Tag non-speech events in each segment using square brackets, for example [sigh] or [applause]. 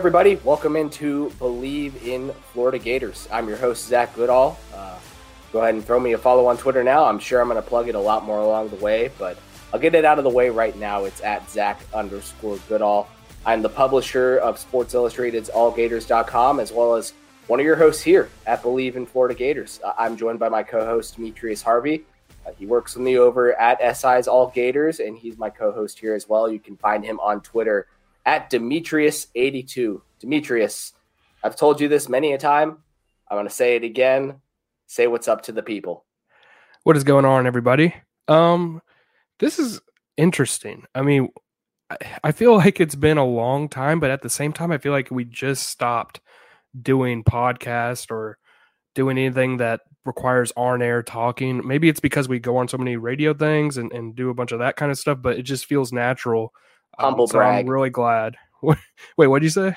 Everybody, welcome into Believe in Florida Gators. I'm your host, Zach Goodall. Uh, go ahead and throw me a follow on Twitter now. I'm sure I'm going to plug it a lot more along the way, but I'll get it out of the way right now. It's at Zach underscore Goodall. I'm the publisher of Sports Illustrated's AllGators.com, as well as one of your hosts here at Believe in Florida Gators. Uh, I'm joined by my co host, Demetrius Harvey. Uh, he works with me over at SI's All Gators, and he's my co host here as well. You can find him on Twitter at Demetrius82. Demetrius, I've told you this many a time. I'm going to say it again. Say what's up to the people. What is going on, everybody? Um, this is interesting. I mean, I feel like it's been a long time, but at the same time, I feel like we just stopped doing podcast or doing anything that requires on air talking. Maybe it's because we go on so many radio things and, and do a bunch of that kind of stuff, but it just feels natural Humble um, so brag. I'm really glad. [laughs] Wait, what did you say?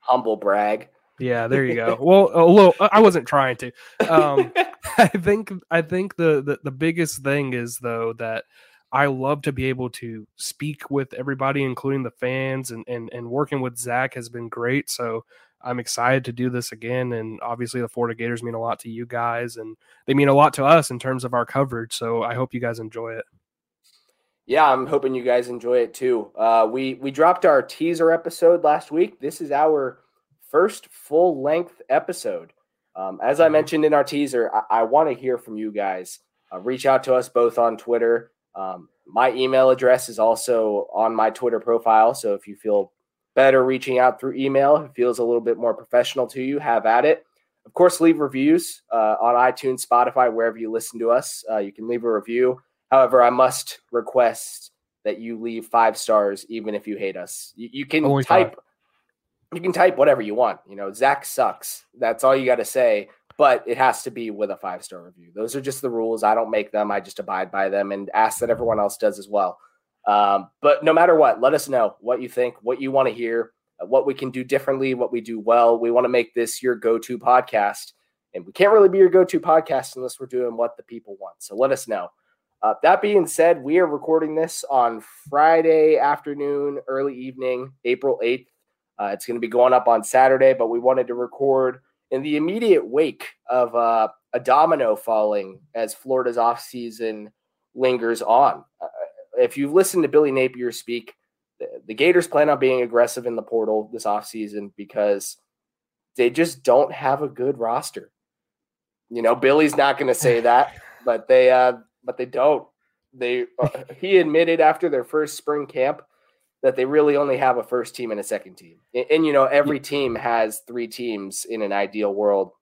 Humble brag. Yeah, there you go. [laughs] well, a little. I wasn't trying to. Um, [laughs] I think. I think the, the the biggest thing is though that I love to be able to speak with everybody, including the fans, and and and working with Zach has been great. So I'm excited to do this again. And obviously, the Florida Gators mean a lot to you guys, and they mean a lot to us in terms of our coverage. So I hope you guys enjoy it. Yeah, I'm hoping you guys enjoy it too. Uh, we we dropped our teaser episode last week. This is our first full length episode. Um, as I mm-hmm. mentioned in our teaser, I, I want to hear from you guys. Uh, reach out to us both on Twitter. Um, my email address is also on my Twitter profile. So if you feel better reaching out through email, it feels a little bit more professional to you, have at it. Of course, leave reviews uh, on iTunes, Spotify, wherever you listen to us. Uh, you can leave a review. However, I must request that you leave five stars, even if you hate us. You, you can Only type, five. you can type whatever you want. You know, Zach sucks. That's all you got to say. But it has to be with a five star review. Those are just the rules. I don't make them. I just abide by them and ask that everyone else does as well. Um, but no matter what, let us know what you think, what you want to hear, what we can do differently, what we do well. We want to make this your go to podcast. And we can't really be your go to podcast unless we're doing what the people want. So let us know. Uh, that being said, we are recording this on Friday afternoon, early evening, April 8th. Uh, it's going to be going up on Saturday, but we wanted to record in the immediate wake of uh, a domino falling as Florida's offseason lingers on. Uh, if you've listened to Billy Napier speak, the, the Gators plan on being aggressive in the portal this offseason because they just don't have a good roster. You know, Billy's not going to say that, [laughs] but they uh, but they don't. They uh, [laughs] he admitted after their first spring camp that they really only have a first team and a second team. And, and you know, every team has three teams in an ideal world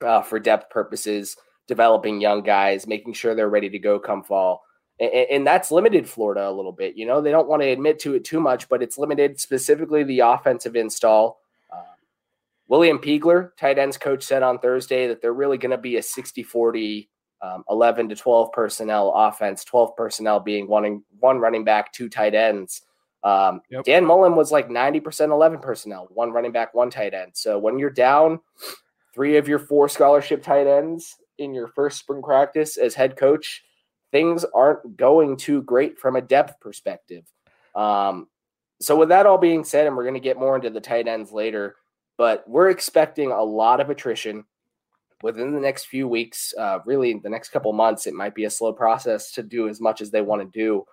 uh, for depth purposes, developing young guys, making sure they're ready to go come fall. And, and that's limited Florida a little bit. You know, they don't want to admit to it too much, but it's limited specifically the offensive install. Uh, William Peagler, tight ends coach, said on Thursday that they're really going to be a 60 40 um, 11 to 12 personnel offense, 12 personnel being one, one running back, two tight ends. Um, yep. Dan Mullen was like 90% 11 personnel, one running back, one tight end. So when you're down three of your four scholarship tight ends in your first spring practice as head coach, things aren't going too great from a depth perspective. Um, so with that all being said, and we're going to get more into the tight ends later, but we're expecting a lot of attrition within the next few weeks, uh, really the next couple months, it might be a slow process to do as much as they want to do.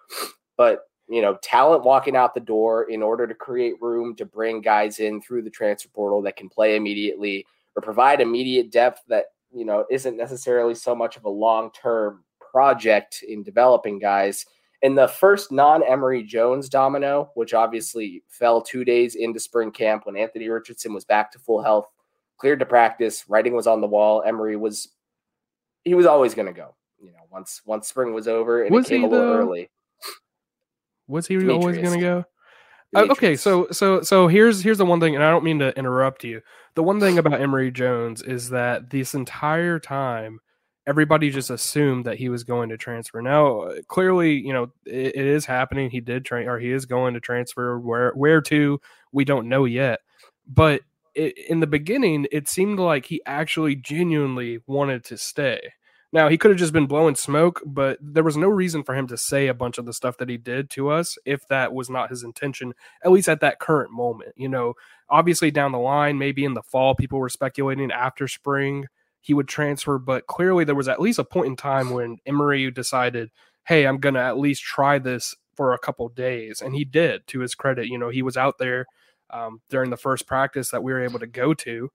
But you know, talent walking out the door in order to create room to bring guys in through the transfer portal that can play immediately or provide immediate depth that you know isn't necessarily so much of a long term project in developing guys. In the first non Emory Jones domino, which obviously fell two days into spring camp when Anthony Richardson was back to full health, cleared to practice. Writing was on the wall. Emory was he was always going to go. You know, once once spring was over and was it came a little early. Was he Demetrius. always going to go? Uh, okay, so so so here's here's the one thing, and I don't mean to interrupt you. The one thing about Emory Jones is that this entire time, everybody just assumed that he was going to transfer. Now, clearly, you know, it, it is happening. He did train, or he is going to transfer. Where where to? We don't know yet. But it, in the beginning, it seemed like he actually genuinely wanted to stay. Now, he could have just been blowing smoke, but there was no reason for him to say a bunch of the stuff that he did to us if that was not his intention, at least at that current moment. You know, obviously down the line, maybe in the fall, people were speculating after spring he would transfer, but clearly there was at least a point in time when Emory decided, hey, I'm going to at least try this for a couple days. And he did, to his credit. You know, he was out there um, during the first practice that we were able to go to.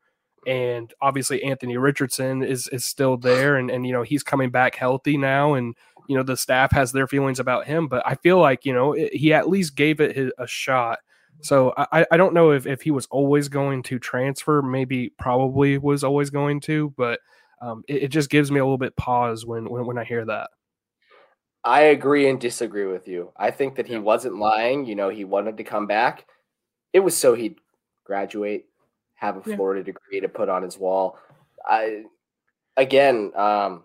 And obviously Anthony Richardson is is still there and and you know he's coming back healthy now and you know the staff has their feelings about him but I feel like you know it, he at least gave it a shot. So I, I don't know if, if he was always going to transfer maybe probably was always going to but um, it, it, just gives me a little bit pause when, when when I hear that. I agree and disagree with you. I think that he wasn't lying you know he wanted to come back it was so he'd graduate have a Florida degree to put on his wall. I again, um,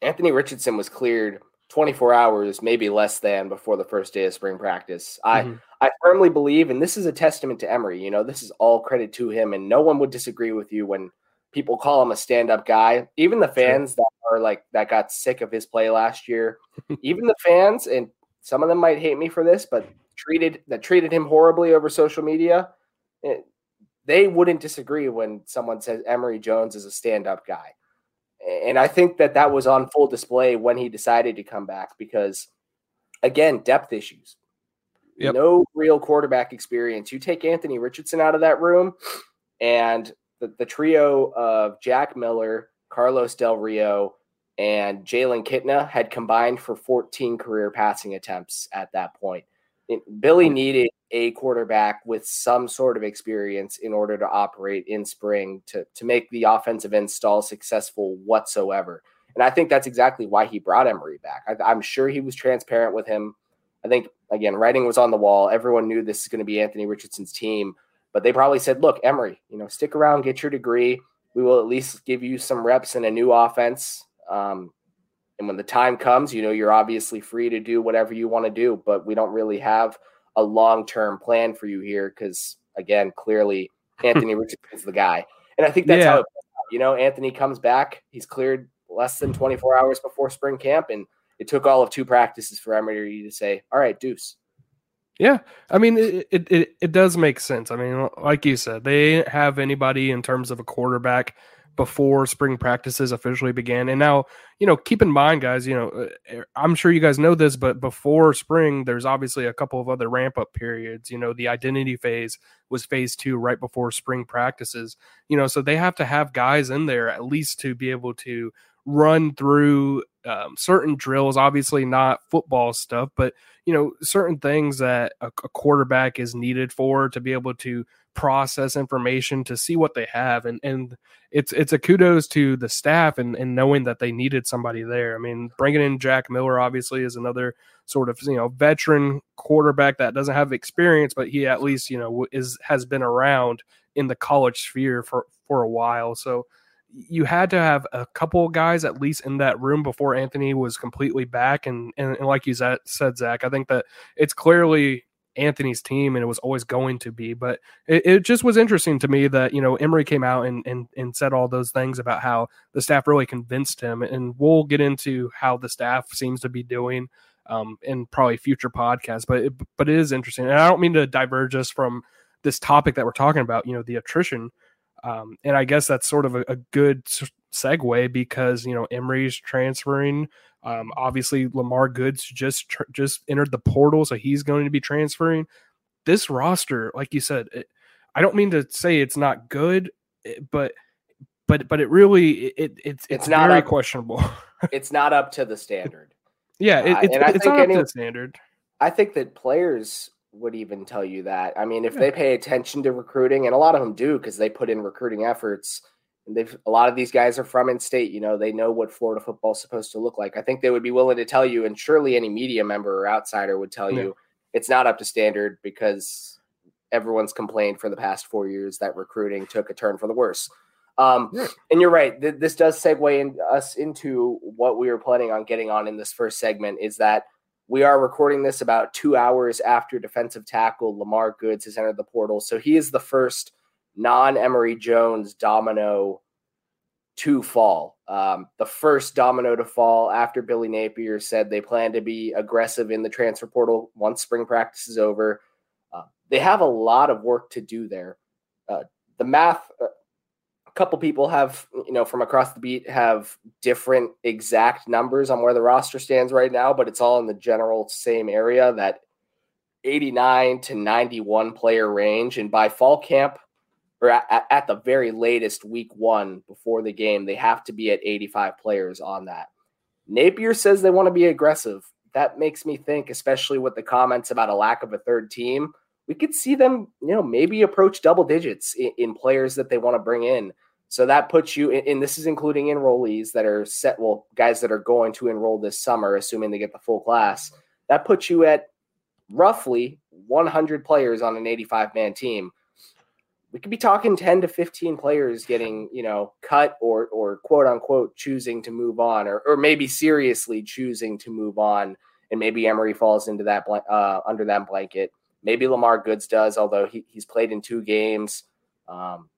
Anthony Richardson was cleared 24 hours, maybe less than before the first day of spring practice. Mm-hmm. I I firmly believe, and this is a testament to Emory. You know, this is all credit to him, and no one would disagree with you when people call him a stand-up guy. Even the fans that are like that got sick of his play last year, even the fans, and some of them might hate me for this, but treated that treated him horribly over social media. It, they wouldn't disagree when someone says Emory Jones is a stand-up guy. And I think that that was on full display when he decided to come back because again, depth issues. Yep. No real quarterback experience. You take Anthony Richardson out of that room and the, the trio of Jack Miller, Carlos Del Rio, and Jalen Kitna had combined for 14 career passing attempts at that point. Billy needed a quarterback with some sort of experience in order to operate in spring to, to make the offensive install successful whatsoever. And I think that's exactly why he brought Emory back. I, am sure he was transparent with him. I think, again, writing was on the wall. Everyone knew this is going to be Anthony Richardson's team, but they probably said, look, Emory, you know, stick around, get your degree. We will at least give you some reps in a new offense. Um, and when the time comes, you know, you're obviously free to do whatever you want to do, but we don't really have a long term plan for you here because, again, clearly [laughs] Anthony Richardson is the guy. And I think that's yeah. how it, plays out. you know, Anthony comes back. He's cleared less than 24 hours before spring camp. And it took all of two practices for Emory to say, all right, deuce. Yeah, I mean it, it it does make sense. I mean, like you said, they have anybody in terms of a quarterback before spring practices officially began. And now, you know, keep in mind, guys, you know, uh, er, I'm sure you guys know this, but before spring, there's obviously a couple of other ramp up periods. You know, the identity phase was phase two right before spring practices, you know, so they have to have guys in there at least to be able to run through um, certain drills, obviously not football stuff, but you know certain things that a, a, quarterback is needed for to be able to process information to see what they have and and it's it's a kudos to the staff and, and knowing that they needed somebody there i mean bringing in jack miller obviously is another sort of you know veteran quarterback that doesn't have experience but he at least you know is has been around in the college sphere for for a while so you had to have a couple guys at least in that room before Anthony was completely back. And, and, and like you said, Zach, I think that it's clearly Anthony's team and it was always going to be. But it, it, just was interesting to me that, you know, Emory came out and, and, and said all those things about how the staff really convinced him. And we'll get into how the staff seems to be doing um, in probably future podcasts. But it, but it is interesting. And I don't mean to diverge us from this topic that we're talking about, you know, the attrition um, and I guess that's sort of a, a, good segue because you know Emory's transferring. Um, obviously, Lamar Goods just tr- just entered the portal, so he's going to be transferring. This roster, like you said, it, I don't mean to say it's not good, eh, but but but it really it, it it's it's, not very up, questionable. [laughs] it's not up to the standard. Yeah, it, it's, uh, it's not any, up to the standard. I think that players would even tell you that. I mean, if yeah. they pay attention to recruiting, and a lot of them do because they put in recruiting efforts, and they've a lot of these guys are from in state. You know, they know what Florida football is supposed to look like. I think they would be willing to tell you, and surely any media member or outsider would tell yeah. you it's not up to standard because everyone's complained for the past four years that recruiting took a turn for the worse. Um, yeah. And you're right. Th- this does segue in, us into what we were planning on getting on in this first segment. Is that we are recording this about two hours after defensive tackle Lamar Goods has entered the portal, so he is the first non-Emory Jones domino to fall. Um, the first domino to fall after Billy Napier said they plan to be aggressive in the transfer portal once spring practice is over. Uh, they have a lot of work to do there. Uh, the math, uh, a couple people have, you know, from across the beat have different exact numbers on where the roster stands right now, but it's all in the general same area that 89 to 91 player range. And by fall camp, or at, at, the very latest week one before the game, they have to be at 85 players on that. Napier says they want to be aggressive. That makes me think, especially with the comments about a lack of a third team, we could see them, you know, maybe approach double digits in, in players that they want to bring in. So that puts you in, and this is including enrollees that are set, well, guys that are going to enroll this summer, assuming they get the full class. That puts you at roughly 100 players on an 85 man team we could be talking 10 to 15 players getting, you know, cut or or quote unquote choosing to move on or or maybe seriously choosing to move on and maybe Emory falls into that uh, under that blanket. Maybe Lamar Goods does, although he, he's played in two games. Um,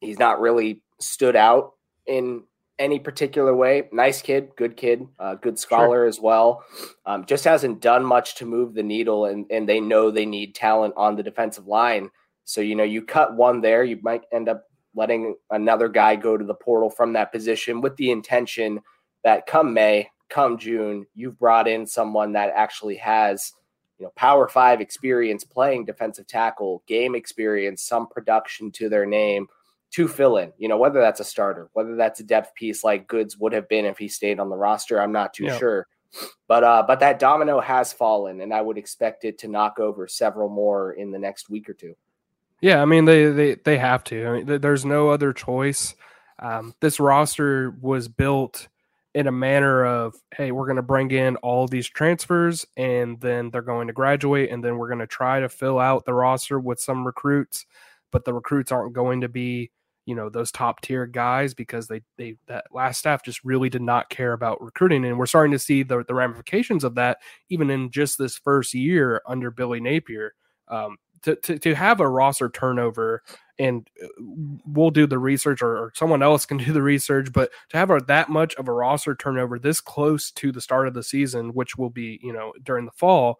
he's not really stood out in any particular way. Nice kid, good kid, uh, good scholar sure. as well. Um, just hasn't done much to move the needle, and and they know they need talent on the defensive line. So, you know, you cut one there, you might end up letting another guy go to the portal from that position with the intention that come May, come June, you've brought in someone that actually has, you know, power five experience playing defensive tackle, game experience, some production to their name to fill in, you know, whether that's a starter, whether that's a depth piece like Goods would have been if he stayed on the roster, I'm not too yeah. sure. But uh but that domino has fallen and I would expect it to knock over several more in the next week or two. Yeah, I mean they they they have to. I mean, there's no other choice. Um, this roster was built in a manner of, hey, we're going to bring in all these transfers, and then they're going to graduate, and then we're going to try to fill out the roster with some recruits, but the recruits aren't going to be, you know, those top tier guys because they they that last staff just really did not care about recruiting, and we're starting to see the the ramifications of that even in just this first year under Billy Napier. Um, to, to, to have a roster turnover and uh, we'll do the research or, or, someone else can [laughs] do the research but to have a, that much of a roster turnover this close to the start of the season which will be you know during the fall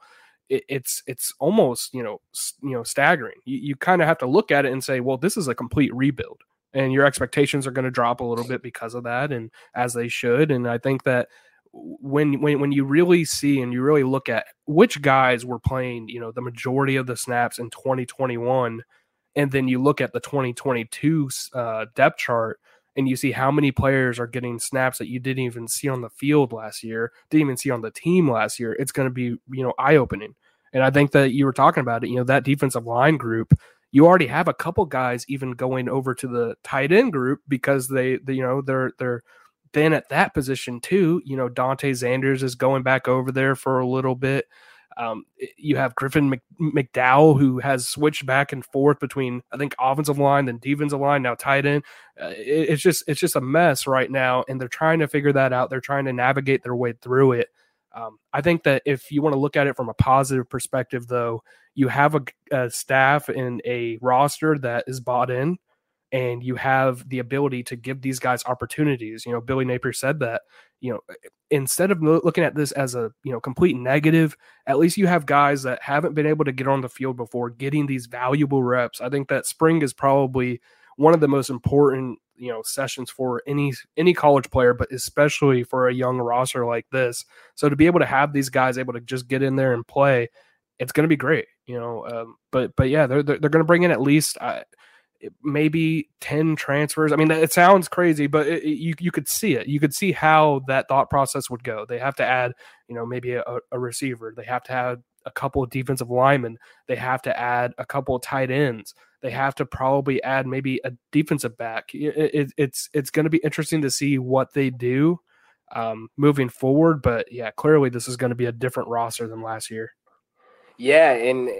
it, it's it's almost you know you know staggering. You, you kind of have to look at it and say well this is a complete rebuild and your expectations are going to drop a little bit because of that and as they should and i think that when when when you really see and you really look at which guys were playing, you know, the majority of the snaps in 2021, and then you look at the 2022 uh, depth chart and you see how many players are getting snaps that you didn't even see on the field last year, didn't even see on the team last year, it's going to be you know eye opening. And I think that you were talking about it, you know, that defensive line group. You already have a couple guys even going over to the tight end group because they, they you know, they're they're then at that position too, you know, Dante Zanders is going back over there for a little bit. Um, you have Griffin McDowell who has switched back and forth between I think offensive line then defensive line now tight end. Uh, it, it's just it's just a mess right now, and they're trying to figure that out. They're trying to navigate their way through it. Um, I think that if you want to look at it from a positive perspective, though, you have a, a staff and a roster that is bought in and you have the ability to give these guys opportunities. You know, Billy Napier said that, you know, instead of looking at this as a, you know, complete negative, at least you have guys that haven't been able to get on the field before getting these valuable reps. I think that spring is probably one of the most important, you know, sessions for any any college player, but especially for a young roster like this. So to be able to have these guys able to just get in there and play, it's going to be great, you know. Um, but but yeah, they're they're, they're going to bring in at least. Maybe 10 transfers. I mean, it sounds crazy, but it, it, you, you could see it. You could see how that thought process would go. They have to add, you know, maybe a, a receiver. They have to add a couple of defensive linemen. They have to add a couple of tight ends. They have to probably add maybe a defensive back. It, it's it's going to be interesting to see what they do um, moving forward. But yeah, clearly this is going to be a different roster than last year. Yeah, and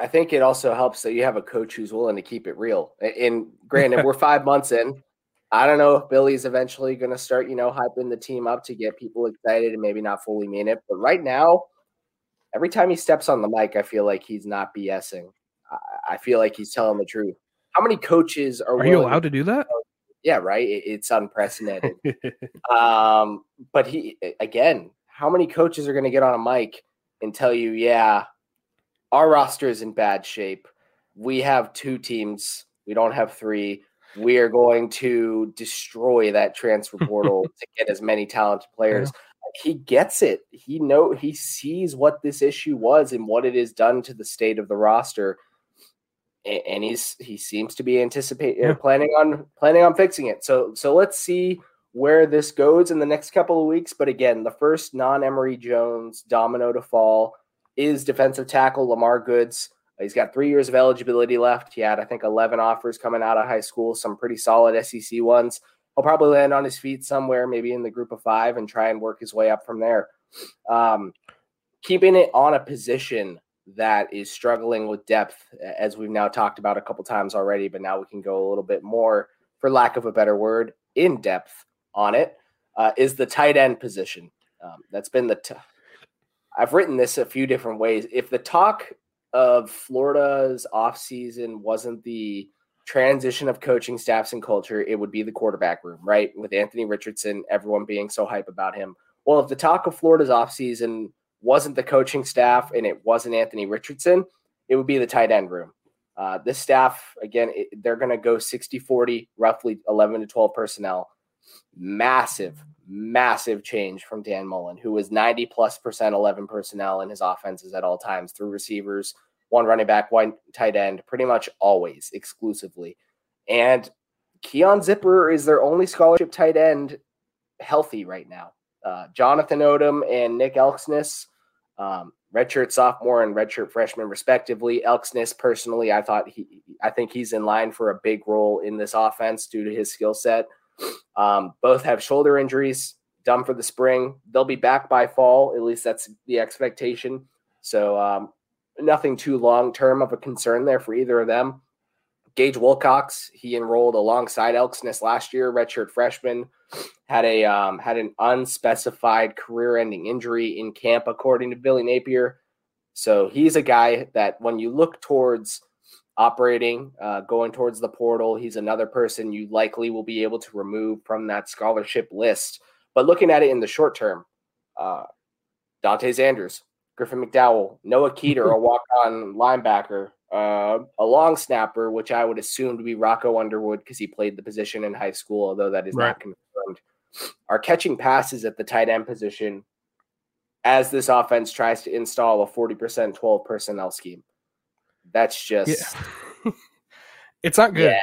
I think it also helps that you have a coach who's willing to keep it real. And granted, we're five months in. I don't know if Billy's eventually going to start, you know, hyping the team up to get people excited and maybe not fully mean it. But right now, every time he steps on the mic, I feel like he's not BSing. I feel like he's telling the truth. How many coaches are? Are you allowed to do that? Yeah, right. It's unprecedented. [laughs] um, but he again, how many coaches are going to get on a mic and tell you, "Yeah, our roster is in bad shape. We have two teams. We don't have three. We are going to destroy that transfer [laughs] portal to get as many talented players." Yeah. He gets it. He know he sees what this issue was and what it has done to the state of the roster and he's he seems to be anticipating uh, yeah. planning on planning on fixing it. So so let's see where this goes in the next couple of weeks. But again, the first non Emory Jones domino to fall is defensive tackle Lamar Goods. He's got three years of eligibility left. He had, I think, 11 offers coming out of high school, some pretty solid SEC ones. He'll probably land on his feet somewhere, maybe in the group of five, and try and work his way up from there. Um, keeping it on a position that is struggling with depth, as we've now talked about a couple times already, but now we can go a little bit more, for lack of a better word, in depth on it, uh, is the tight end position. Um, that's been the. T- I've written this a few different ways. If the talk of Florida's offseason wasn't the transition of coaching staffs and culture, it would be the quarterback room, right? With Anthony Richardson, everyone being so hype about him. Well, if the talk of Florida's offseason wasn't the coaching staff and it wasn't Anthony Richardson, it would be the tight end room. Uh, this staff, again, it, they're going to go 60 40, roughly 11 to 12 personnel. Massive, massive change from Dan Mullen, who was 90 plus percent 11 personnel in his offenses at all times through receivers, one running back, one tight end, pretty much always exclusively. And Keon Zipper is their only scholarship tight end healthy right now. Uh, Jonathan Odom and Nick Elksnis, um, redshirt sophomore and redshirt freshman respectively. Elksnis, personally, I thought he, I think he's in line for a big role in this offense due to his skill set. Um, both have shoulder injuries, done for the spring. They'll be back by fall. At least that's the expectation. So um, nothing too long term of a concern there for either of them. Gage Wilcox, he enrolled alongside Elksnis last year, redshirt freshman, had a um, had an unspecified career-ending injury in camp, according to Billy Napier. So he's a guy that when you look towards operating, uh, going towards the portal, he's another person you likely will be able to remove from that scholarship list. But looking at it in the short term, uh, Dante Zanders, Griffin McDowell, Noah Keeter, a [laughs] walk-on linebacker, uh, a long snapper, which I would assume to be Rocco Underwood because he played the position in high school, although that is right. not confirmed, are catching passes at the tight end position as this offense tries to install a 40% 12 personnel scheme. That's just. Yeah. [laughs] it's not good. Yeah.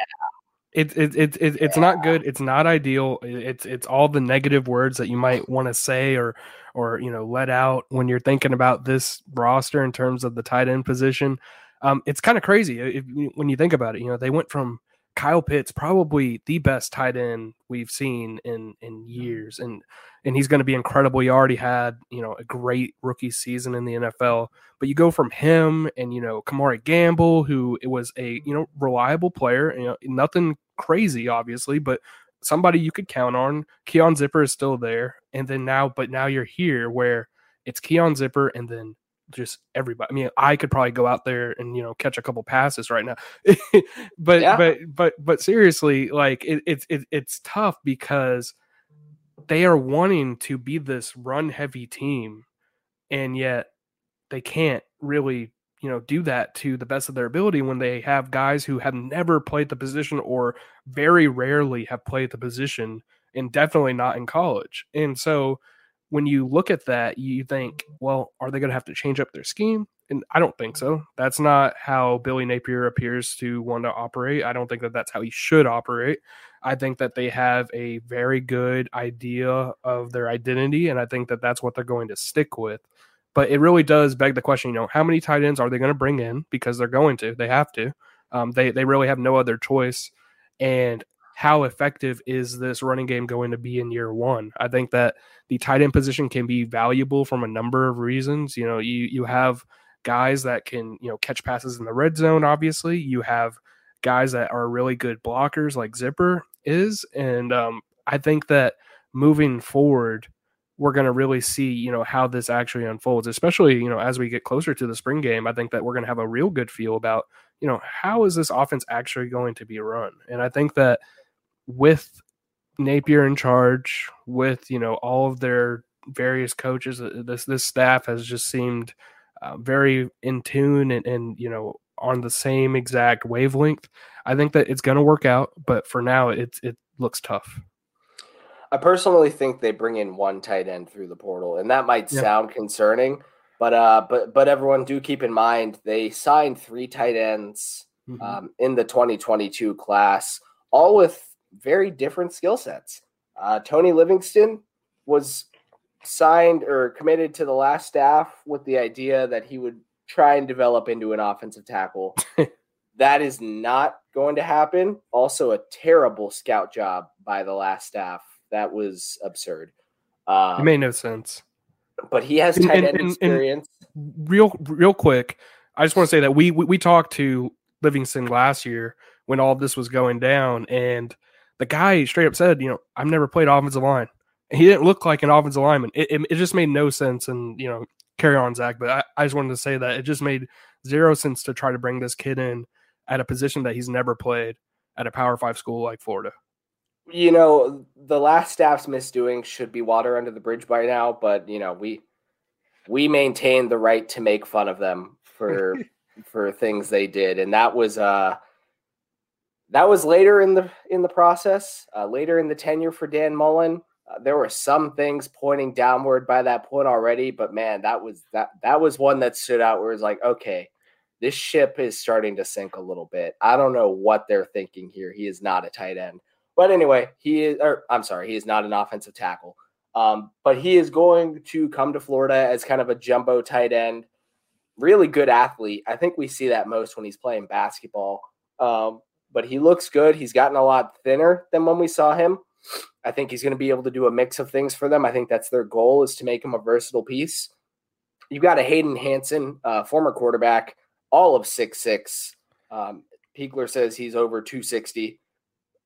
It, it, it, it, it's yeah. not good. It's not ideal. It's it's all the negative words that you might want to say or or you know let out when you're thinking about this roster in terms of the tight end position um, it's kind of crazy if, when you think about it. You know, they went from Kyle Pitts, probably the best tight end we've seen in in mm-hmm. years, and and he's going to be incredible. He already had you know a great rookie season in the NFL, but you go from him and you know Kemore Gamble, who it was a you know reliable player, you know nothing crazy obviously, but somebody you could count on. Keon Zipper is still there, and then now, but now you're here where it's Keon Zipper and then just everybody. I mean, I could probably go out there and you know catch a couple passes right now, [laughs] but yeah. but but but seriously, like it, it's it, it's tough because they are wanting to be this run heavy team, and yet they can't really you know do that to the best of their ability when they have guys who have never played the position or very rarely have played the position and definitely not in college and so when you look at that, you think, well, are they going to have to change up their scheme? And I don't think so. That's not how Billy Napier appears to want to operate. I don't think that that's how he should operate. I think that they have a very good idea of their identity, and I think that that's what they're going to stick with. But it really does beg the question, you know, how many tight ends are they going to bring in? Because they're going to, they have to. Um, they they really have no other choice. And how effective is this running game going to be in year one? I think that the tight end position can be valuable from a number of reasons. You know, you you have guys that can, you know, catch passes in the red zone, obviously. You have guys that are really good blockers like Zipper is. And um, I think that moving forward, we're going to really see, you know, how this actually unfolds, especially, you know, as we get closer to the spring game. I think that we're going to have a real good feel about, you know, how is this offense actually going to be run? And I think that with Napier in charge, with, you know, all of their various coaches, uh, this this staff has just seemed uh, very in tune and, and, you know, on the same exact wavelength. I think that it's going to work out, but for now, it it looks tough. I personally think they bring in one tight end through the portal, and that might yeah. sound concerning, but uh, but but everyone do keep in mind they signed three tight ends mm-hmm. um, in the 2022 class, all with very different skill sets. Uh, Tony Livingston was signed or committed to the last staff with the idea that he would try and develop into an offensive tackle. [laughs] that is not going to happen. Also, a terrible scout job by the last staff that was absurd. Um, it made no sense. But he has tight end experience. real, real quick, I just want to say that we, we we talked to Livingston last year when all this was going down, and the guy straight up said, "You know, I've never played offensive line." he didn't look like an offensive lineman. It, it, it, just made no sense. And you know, carry on, Zach. But I, I just wanted to say that it just made zero sense to try to bring this kid in at a position that he's never played at a Power Five school like Florida you know, the last staff's misdoing should be water under the bridge by now, but you know, we we maintain the right to make fun of them for [laughs] for things they did, and that was uh that was later in the in the process, uh, later in the tenure for Dan Mullen. Uh, there were some things pointing downward by that point already, but man, that was that that was one that stood out where it's like, okay, this ship is starting to sink a little bit. I don't know what they're thinking here. He is not a tight end. But anyway, he is, or I'm sorry, he is not an offensive tackle. Um, but he is going to come to Florida as kind of a jumbo tight end, really good athlete. I think we see that most when he's playing basketball. Um, but he looks good. He's gotten a lot thinner than when we saw him. I think he's going to be able to do a mix of things for them. I think that's their goal is to make him a versatile piece. You've got a Hayden Hansen, uh, former quarterback, all of six six. Um, says he's over 260.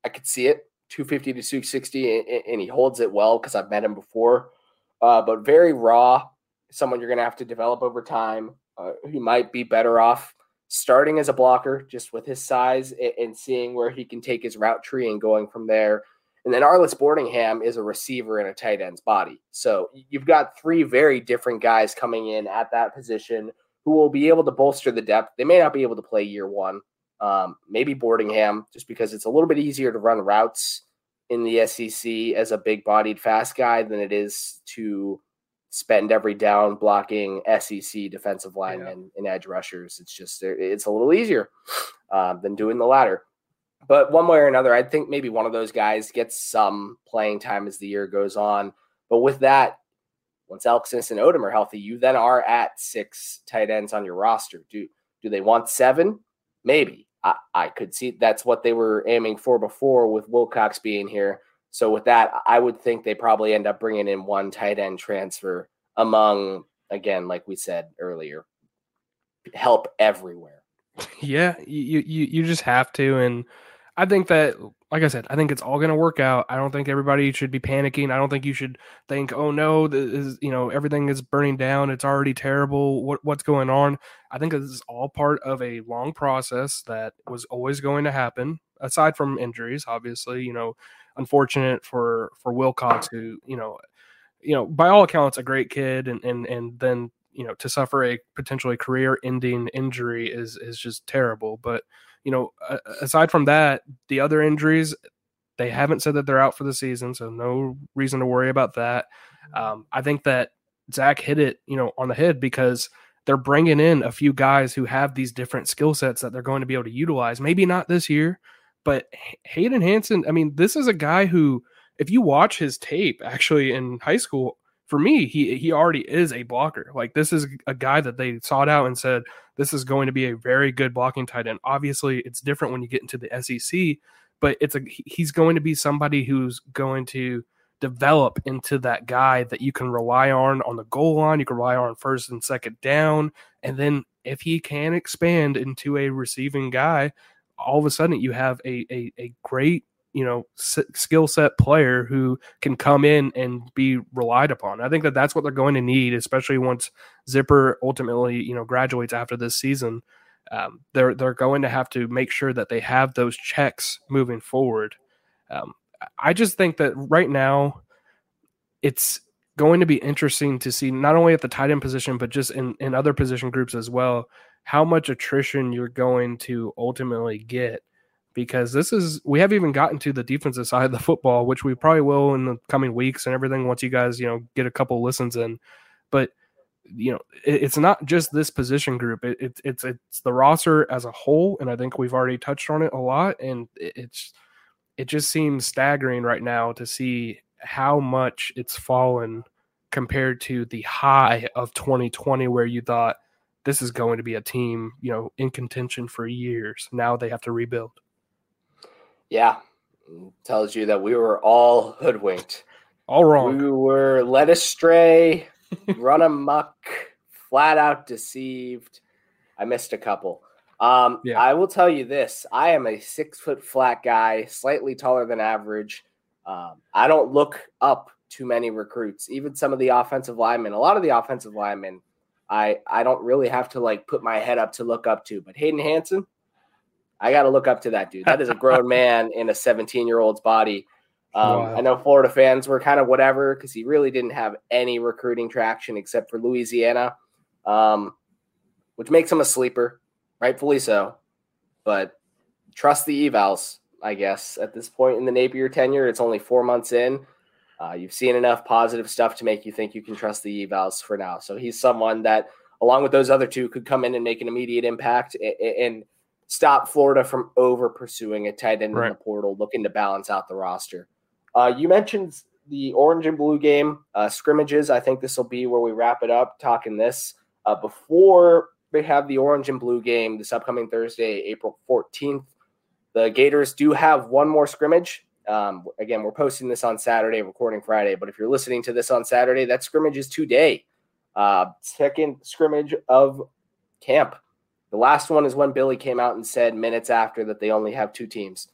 I could see it 250 to 260, and, he holds it well because I've met him before. Uh, but very raw, someone you're going to have to develop over time. Uh, he might be better off starting as a blocker just with his size and, seeing where he can take his route tree and going from there. And then Arlis Boardingham is a receiver in a tight end's body. So you've got three very different guys coming in at that position who will be able to bolster the depth. They may not be able to play year one, um, maybe Boardingham, just because it's a little bit easier to run routes in the SEC as a big bodied fast guy than it is to spend every down blocking SEC defensive linemen yeah. and edge rushers. It's just it's a little easier uh, than doing the latter. But one way or another, I think maybe one of those guys gets some playing time as the year goes on. But with that, once Elksnis and Odom are healthy, you then are at six tight ends on your roster. Do do they want seven? Maybe. I, I could see that's what they were aiming for before with Wilcox being here. So with that, I would think they probably end up bringing in one tight end transfer among again, like we said earlier, help everywhere. Yeah, you you you just have to, and I think that, like I said, I think it's all going to work out. I don't think everybody should be panicking. I don't think you should think, oh no, this is, you know, everything is burning down. It's already terrible. What what's going on? I think this is all part of a long process that was always going to happen. Aside from injuries, obviously, you know, unfortunate for for Wilcox, who you know, you know, by all accounts, a great kid, and and and then you know to suffer a potentially career ending injury is is just terrible. But you know, aside from that, the other injuries, they haven't said that they're out for the season, so no reason to worry about that. Um, I think that Zach hit it, you know, on the head because they're bringing in a few guys who have these different skill sets that they're going to be able to utilize. Maybe not this year, but Hayden Hansen, I mean, this is a guy who, if you watch his tape actually in high school, for me, he he already is a blocker. Like this is a guy that they sought out and said this is going to be a very good blocking tight end. Obviously, it's different when you get into the SEC, but it's a he's going to be somebody who's going to develop into that guy that you can rely on on the goal line. You can rely on first and second down. And then if he can expand into a receiving guy, all of a sudden you have a, a, a great you know skill set player who can come in and be relied upon. I think that that's what they're going to need, especially once Zipper ultimately you know graduates after this season. Um, they're they're going to have to make sure that they have those checks moving forward. Um, I just think that right now it's going to be interesting to see not only at the tight end position but just in, in other position groups as well how much attrition you're going to ultimately get because this is we haven't even gotten to the defensive side of the football which we probably will in the coming weeks and everything once you guys you know get a couple listens in. But you know it, it's not just this position group. It, it, it's it's the roster as a whole and i think we've already touched on it a lot and it, it's it just seems staggering right now to see how much it's fallen compared to the high of 2020 where you thought this is going to be a team you know in contention for years now they have to rebuild Yeah, tells you that we were all hoodwinked. all wrong We were led astray, [laughs] run amok, flat out deceived. I missed a couple. Um, Yeah. I will tell you this: I am a six foot flat guy, slightly taller than average. Um, I don't look up too many recruits, even some of the offensive linemen. A lot of the offensive linemen, I I don't really have to like put my head up to look up to. But Hayden Hansen, I got to look up to that dude. That is a grown [laughs] man in a 17 year old's body. Um, Wow. I know Florida fans were kind of whatever because he really didn't have any recruiting traction except for Louisiana, um, which makes him a sleeper, rightfully so. But trust the evals, I guess. At this point in the Napier tenure, it's only four months in. Uh, you've seen enough positive stuff to make you think you can trust the evals for now. So he's someone that, along with those other two, could come in and make an immediate impact and, and stop Florida from over pursuing a tight end in the portal, looking to balance out the roster. Uh, you mentioned the orange and blue game uh, scrimmages. I think this will be where we wrap it up talking this. Uh, before they have the orange and blue game this upcoming Thursday, April 14th, the Gators do have one more scrimmage. Um, again, we're posting this on Saturday, recording Friday, but if you're listening to this on Saturday, that scrimmage is today. Uh, second scrimmage of camp. The last one is when Billy came out and said minutes after that they only have two teams.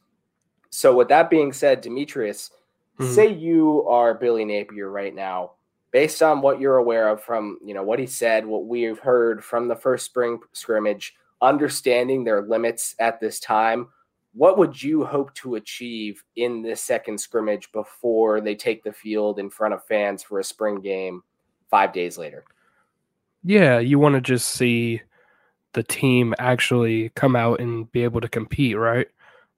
So, with that being said, Demetrius, Mhm. say you are Billy Napier right now, based on what you're aware of from you know what he said, what we've heard from the first spring scrimmage, understanding their limits at this time. What would you hope to achieve in this second scrimmage before they take the field in front of fans for a spring game five days later? yeah you want to just see the team actually come out and be able to compete right?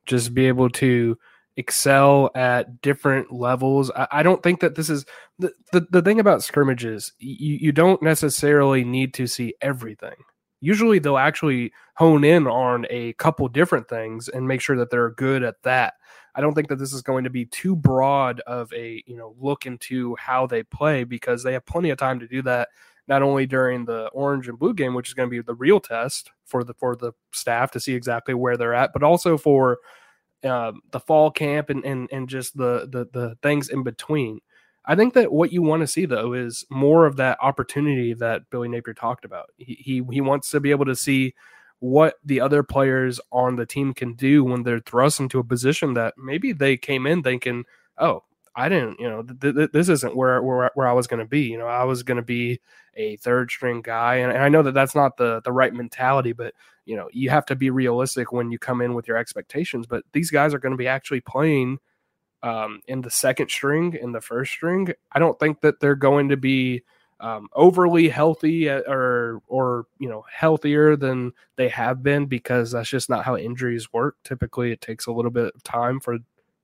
Just be able to excel at different levels. I, I don't think that this is the, the, the thing about scrimmages you, you don't necessarily need to see everything usually they'll actually hone in on a couple different things and make sure that they're good at that. I don't think that this is going to be too broad of a you know look into how they play because they have plenty of time to do that not only during the orange and blue game which is going to be the real test for the for the staff to see exactly where they're at but also for um, the fall camp and, and and just the, the the things in between I think that what you want to see though is more of that opportunity that Billy Napier talked about. He, he he wants to be able to see what the other players on the team can do when they're thrust into a position that maybe they came in thinking, "Oh, I didn't, you know, th- th- this isn't where where where I was going to be. You know, I was going to be a third string guy, and, and I know that that's not the the right mentality, but you know, you have to be realistic when you come in with your expectations. But these guys are going to be actually playing um, in the second string, in the first string. I don't think that they're going to be um, overly healthy uh, or or you know healthier than they have been because that's just not how injuries work. Typically, it takes a little bit of time for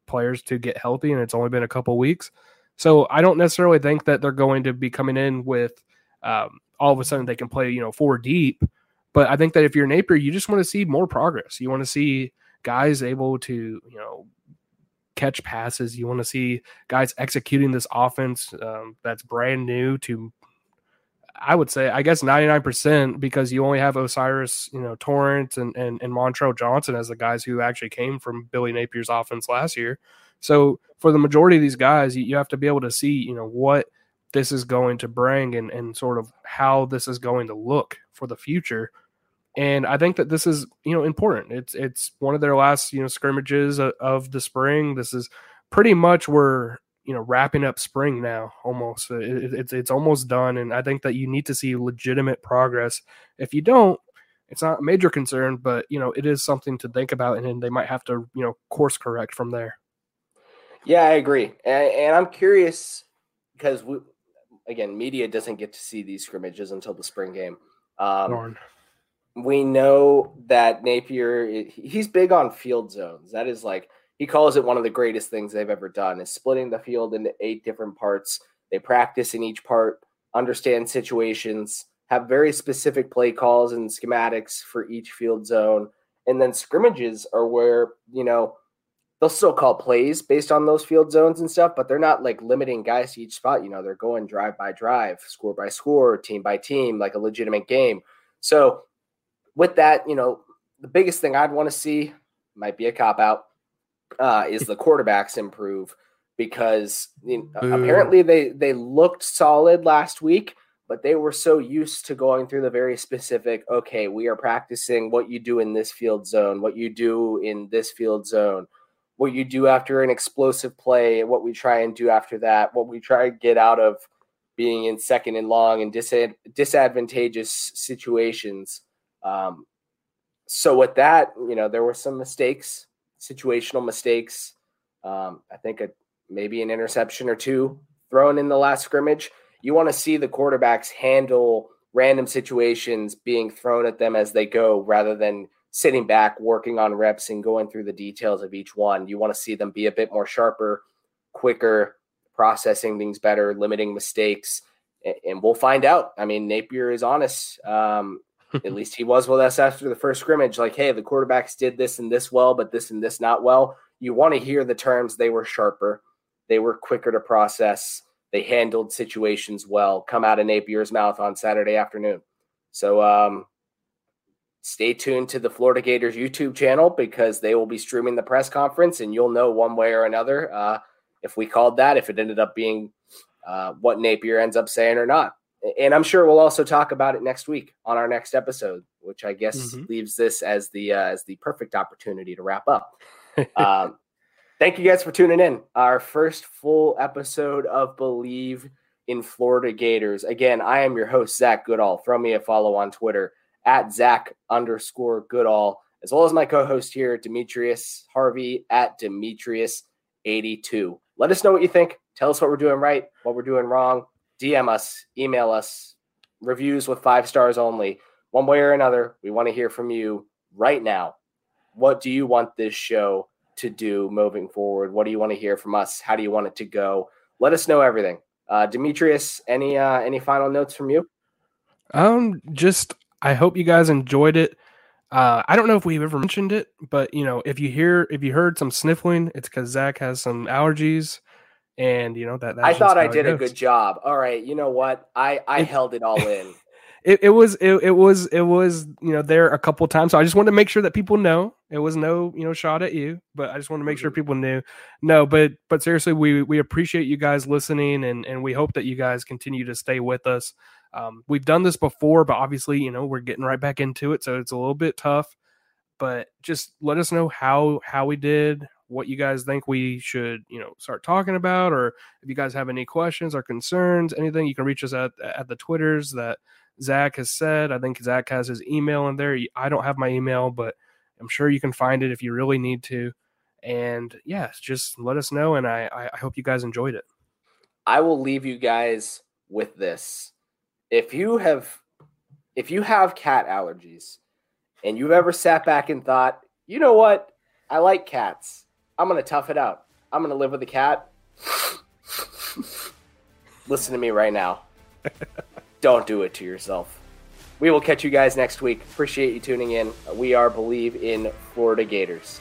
players to get healthy, and it's only been a couple weeks. So I don't necessarily think that they're going to be coming in with um, all of a sudden they can play you know four deep. But I think that if you're Napier, you just want to see more progress. You want to see guys able to you know catch passes. You want to see guys executing this offense um, that's brand new to, I would say, I guess 99% because you only have O'Cyrus, you know, Torrence and, and, and Montrell Johnson as the guys who actually came from Billy Napier's offense last year. So for the majority of these guys, you, you have to be able to see, you know, what this is going to bring and, and sort of how this is going to look for the future. And I think that this is, you know, important. It's it's one of their last, you know, scrimmages of, the spring. This is pretty much where you know wrapping up spring now almost it, it's it's almost done and i think that you need to see legitimate progress if you don't it's not a major concern but you know it is something to think about and they might have to you know course correct from there yeah i agree and, and i'm curious because we, again media doesn't get to see these scrimmages until the spring game um, Darn. We know that napier he's big on field zones. That is like he calls it one of the greatest things they've ever done is splitting the field into eight different parts. They practice in each part understand situations have very specific play calls and schematics for each field zone. And then scrimmages are where you know they'll still call plays based on those field zones and stuff but they're not like limiting guys to each spot. You know they're going drive by drive score by score team by team like a legitimate game. So with that you know the biggest thing i'd want to see might be a cop out uh, is the [laughs] quarterbacks improve because you know, apparently they they looked solid last week, but they were so used to going through the very specific. Okay, we are practicing what you do in this field zone, what you do in this field zone, what you do after an explosive play, what we try and do after that, what we try to get out of being in second and long and disad- disadvantageous situations. Um, so with that, you know, there were some mistakes situational mistakes. Um, I think a, maybe an interception or two thrown in the last scrimmage. You want to see the quarterbacks handle random situations being thrown at them as they go rather than sitting back, working on reps and going through the details of each one. You want to see them be a bit more sharper, quicker, processing things better, limiting mistakes. And we'll find out. I mean, Napier is honest. Um, at least he was with us after the first scrimmage. Like, hey, the quarterbacks did this and this well, but this and this not well. You want to hear the terms. They were sharper, they were quicker to process, they handled situations well. Come out of Napier's mouth on Saturday afternoon. So, um, stay tuned to the Florida Gators YouTube channel because they will be streaming the press conference, and you'll know one way or another uh, if we called that, if it ended up being uh, what Napier ends up saying or not and I'm sure we'll also talk about it next week on our next episode, which I guess mm-hmm. leaves this as the uh, as the perfect opportunity to wrap up. [laughs] um, thank you guys for tuning in. Our first full episode of Bleav in Florida Gators. Again, I am your host Zach Goodall. Throw me a follow on Twitter at Zach underscore Goodall, as well as my co-host here, Demetrius Harvey at Demetrius eighty two. Let us know what you think. Tell us what we're doing right, what we're doing wrong DM us, email us, reviews with five stars only. One way or another, we want to hear from you right now. What do you want this show to do moving forward? What do you want to hear from us? How do you want it to go? Let us know everything. Uh, Demetrius, any uh, any final notes from you? Um, just I hope you guys enjoyed it. Uh, I don't know if we've ever mentioned it, but you know, if you hear if you heard some sniffling, it's because Zach has some allergies and you know that. I thought I did a good job. All right, you know what? I I it, held it all [laughs] in. It, it was it, it was it was you know there a couple times. So I just wanted to make sure that people know it was no you know shot at you, but I just wanted to make sure mm-hmm. people knew. No, but but seriously, we we appreciate you guys listening, and and we hope that you guys continue to stay with us. Um, we've done this before, but obviously, you know, we're getting right back into it, so it's a little bit tough. But just let us know how how we did, what you guys think we should, you know, start talking about, or if you guys have any questions or concerns, anything, you can reach us at at the Twitters that Zach has said. I think Zach has his email in there. I don't have my email, but I'm sure you can find it if you really need to. And yeah, just let us know. And I, I hope you guys enjoyed it. I will leave you guys with this. If you have if you have cat allergies and you've ever sat back and thought, you know what? I like cats. I'm gonna tough it out. I'm gonna live with a cat. Listen to me right now. [laughs] Don't do it to yourself. We will catch you guys next week. Appreciate you tuning in. We are Bleav in Florida Gators.